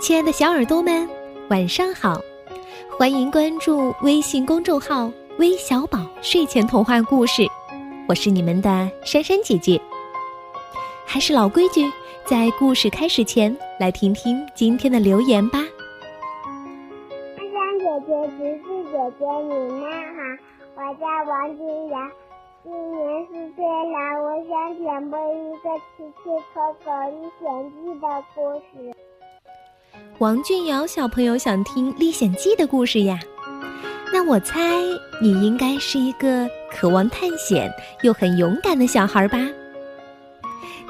亲爱的小耳朵们，晚上好！欢迎关注微信公众号“微小宝睡前童话故事”，我是你们的珊珊姐姐。还是老规矩，在故事开始前，来听听今天的留言吧。珊珊姐姐、橘子姐姐，你们好，我叫王金阳。今年四岁了，我想点播一个《奇奇可可历险记》的故事。王俊瑶小朋友想听《历险记》的故事呀？那我猜你应该是一个渴望探险又很勇敢的小孩吧？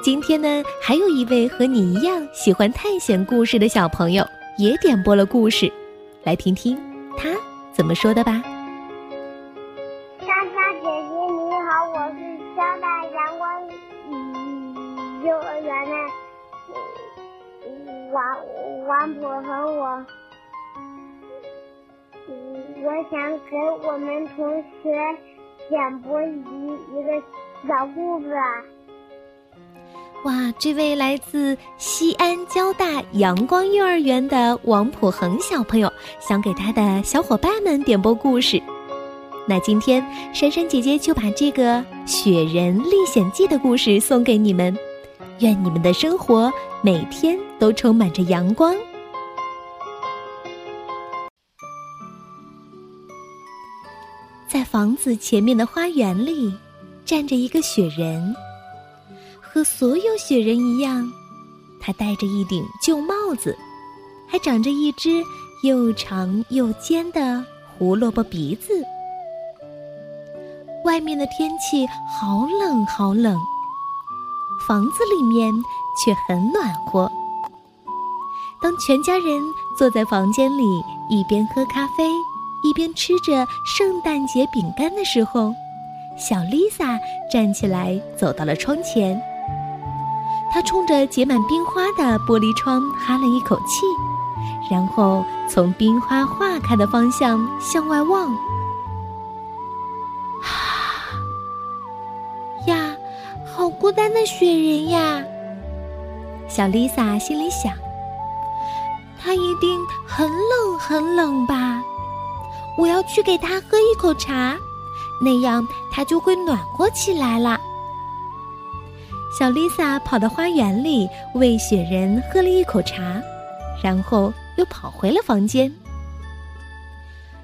今天呢，还有一位和你一样喜欢探险故事的小朋友也点播了故事，来听听他怎么说的吧。我是交大阳光幼儿园的王王普恒，我我想给我们同学讲播一一个小故事。哇，这位来自西安交大阳光幼儿园的王普恒小朋友，想给他的小伙伴们点播故事。那今天，珊珊姐姐就把这个《雪人历险记》的故事送给你们，愿你们的生活每天都充满着阳光。在房子前面的花园里，站着一个雪人，和所有雪人一样，他戴着一顶旧帽子，还长着一只又长又尖的胡萝卜鼻子。外面的天气好冷好冷，房子里面却很暖和。当全家人坐在房间里一边喝咖啡，一边吃着圣诞节饼干的时候，小丽萨站起来走到了窗前。她冲着结满冰花的玻璃窗哈了一口气，然后从冰花化开的方向向外望。孤单的雪人呀，小丽萨心里想。他一定很冷很冷吧？我要去给他喝一口茶，那样他就会暖和起来了。小丽萨跑到花园里为雪人喝了一口茶，然后又跑回了房间。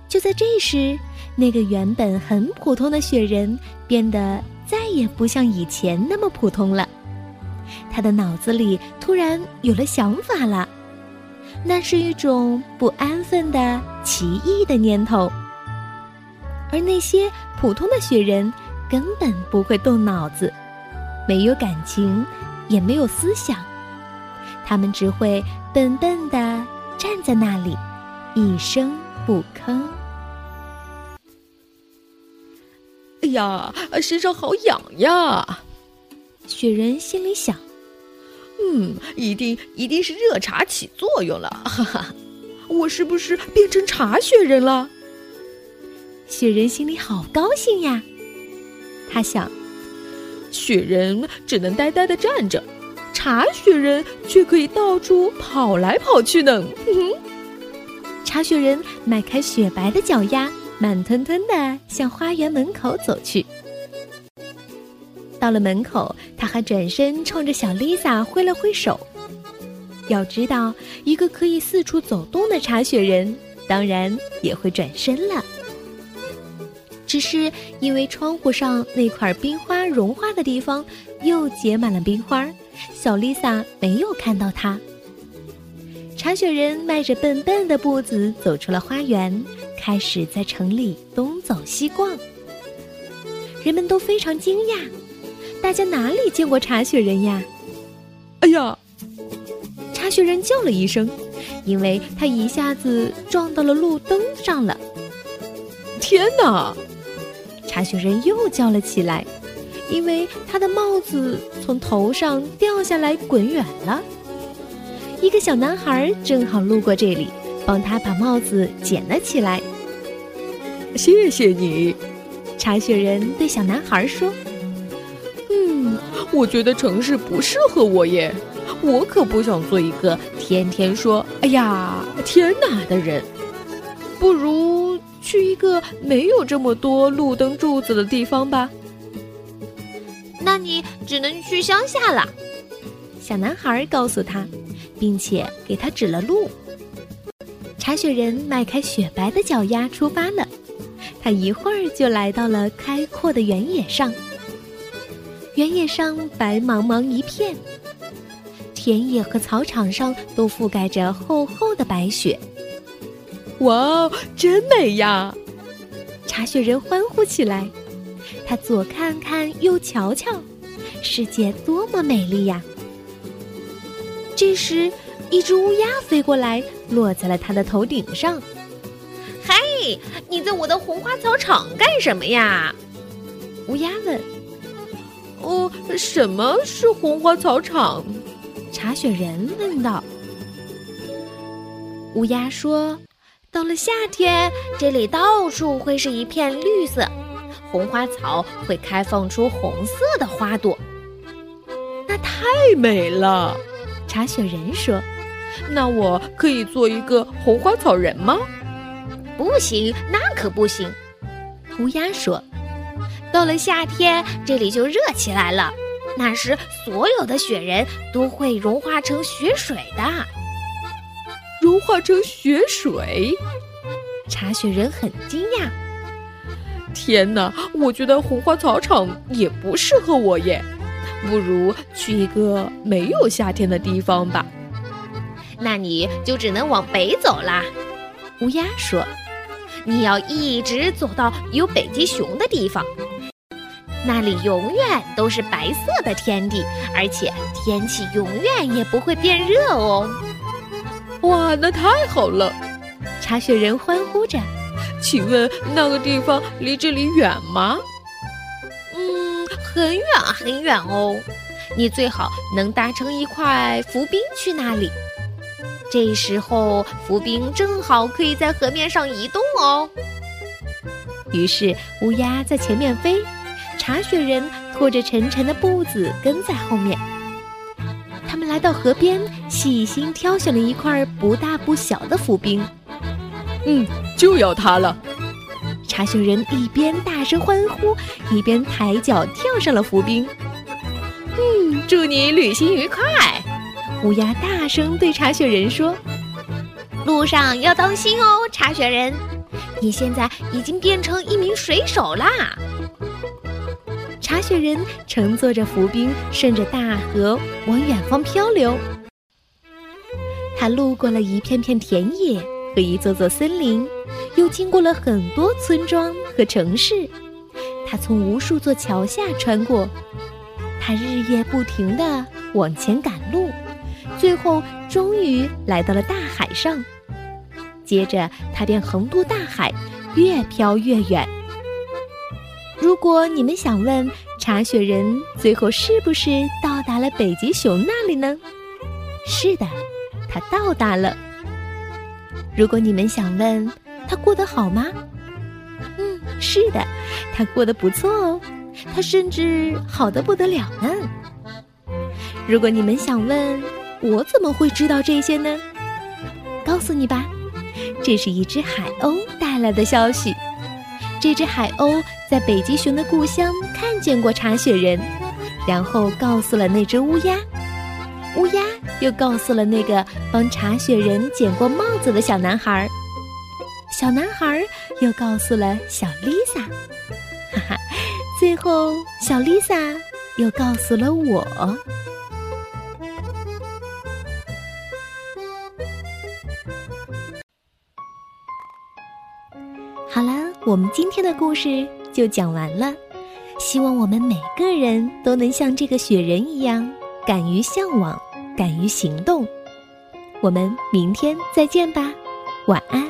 就在这时，那个原本很普通的雪人变得。再也不像以前那么普通了，他的脑子里突然有了想法了，那是一种不安分的奇异的念头。而那些普通的雪人根本不会动脑子，没有感情，也没有思想，他们只会笨笨的站在那里，一声不吭。呀，身上好痒呀！雪人心里想：“嗯，一定一定是热茶起作用了，哈哈！我是不是变成茶雪人了？”雪人心里好高兴呀！他想：“雪人只能呆呆的站着，茶雪人却可以到处跑来跑去呢。”哼哼，茶雪人迈开雪白的脚丫。慢吞吞的向花园门口走去。到了门口，他还转身冲着小丽萨挥了挥手。要知道，一个可以四处走动的茶雪人，当然也会转身了。只是因为窗户上那块冰花融化的地方又结满了冰花，小丽萨没有看到他。茶雪人迈着笨笨的步子走出了花园。开始在城里东走西逛，人们都非常惊讶。大家哪里见过茶雪人呀？哎呀！茶雪人叫了一声，因为他一下子撞到了路灯上了。天哪！茶雪人又叫了起来，因为他的帽子从头上掉下来滚远了。一个小男孩正好路过这里，帮他把帽子捡了起来。谢谢你，茶雪人对小男孩说：“嗯，我觉得城市不适合我耶，我可不想做一个天天说‘哎呀，天哪’的人。不如去一个没有这么多路灯柱子的地方吧。那你只能去乡下了。”小男孩告诉他，并且给他指了路。茶雪人迈开雪白的脚丫出发了。他一会儿就来到了开阔的原野上。原野上白茫茫一片，田野和草场上都覆盖着厚厚的白雪。哇，真美呀！茶雪人欢呼起来。他左看看，右瞧瞧，世界多么美丽呀！这时，一只乌鸦飞过来，落在了他的头顶上。“嗨，你在我的红花草场干什么呀？”乌鸦问。“哦，什么是红花草场？”查雪人问道。乌鸦说：“到了夏天，这里到处会是一片绿色，红花草会开放出红色的花朵，那太美了。”查雪人说：“那我可以做一个红花草人吗？”“不行，那可不行。”乌鸦说：“到了夏天，这里就热起来了，那时所有的雪人都会融化成雪水的。”“融化成雪水？”查雪人很惊讶。“天哪，我觉得红花草场也不适合我耶。”不如去一个没有夏天的地方吧。那你就只能往北走啦。乌鸦说：“你要一直走到有北极熊的地方，那里永远都是白色的天地，而且天气永远也不会变热哦。”哇，那太好了！查雪人欢呼着。请问那个地方离这里远吗？嗯很远很远哦，你最好能搭乘一块浮冰去那里。这时候浮冰正好可以在河面上移动哦。于是乌鸦在前面飞，茶雪人拖着沉沉的步子跟在后面。他们来到河边，细心挑选了一块不大不小的浮冰。嗯，就要它了。查雪人一边大声欢呼，一边抬脚跳上了浮冰。嗯，祝你旅行愉快！乌鸦大声对查雪人说：“路上要当心哦，查雪人，你现在已经变成一名水手啦！”查雪人乘坐着浮冰，顺着大河往远方漂流。他路过了一片片田野和一座座森林。又经过了很多村庄和城市，他从无数座桥下穿过，他日夜不停地往前赶路，最后终于来到了大海上。接着，他便横渡大海，越飘越远。如果你们想问茶雪人最后是不是到达了北极熊那里呢？是的，他到达了。如果你们想问，他过得好吗？嗯，是的，他过得不错哦，他甚至好的不得了呢。如果你们想问，我怎么会知道这些呢？告诉你吧，这是一只海鸥带来的消息。这只海鸥在北极熊的故乡看见过茶雪人，然后告诉了那只乌鸦，乌鸦又告诉了那个帮茶雪人捡过帽子的小男孩。小男孩又告诉了小丽萨，哈哈，最后小丽萨又告诉了我。我们今天的故事就讲完了。希望我们每个人都能像这个雪人一样，敢于向往，敢于行动。我们明天再见吧，晚安。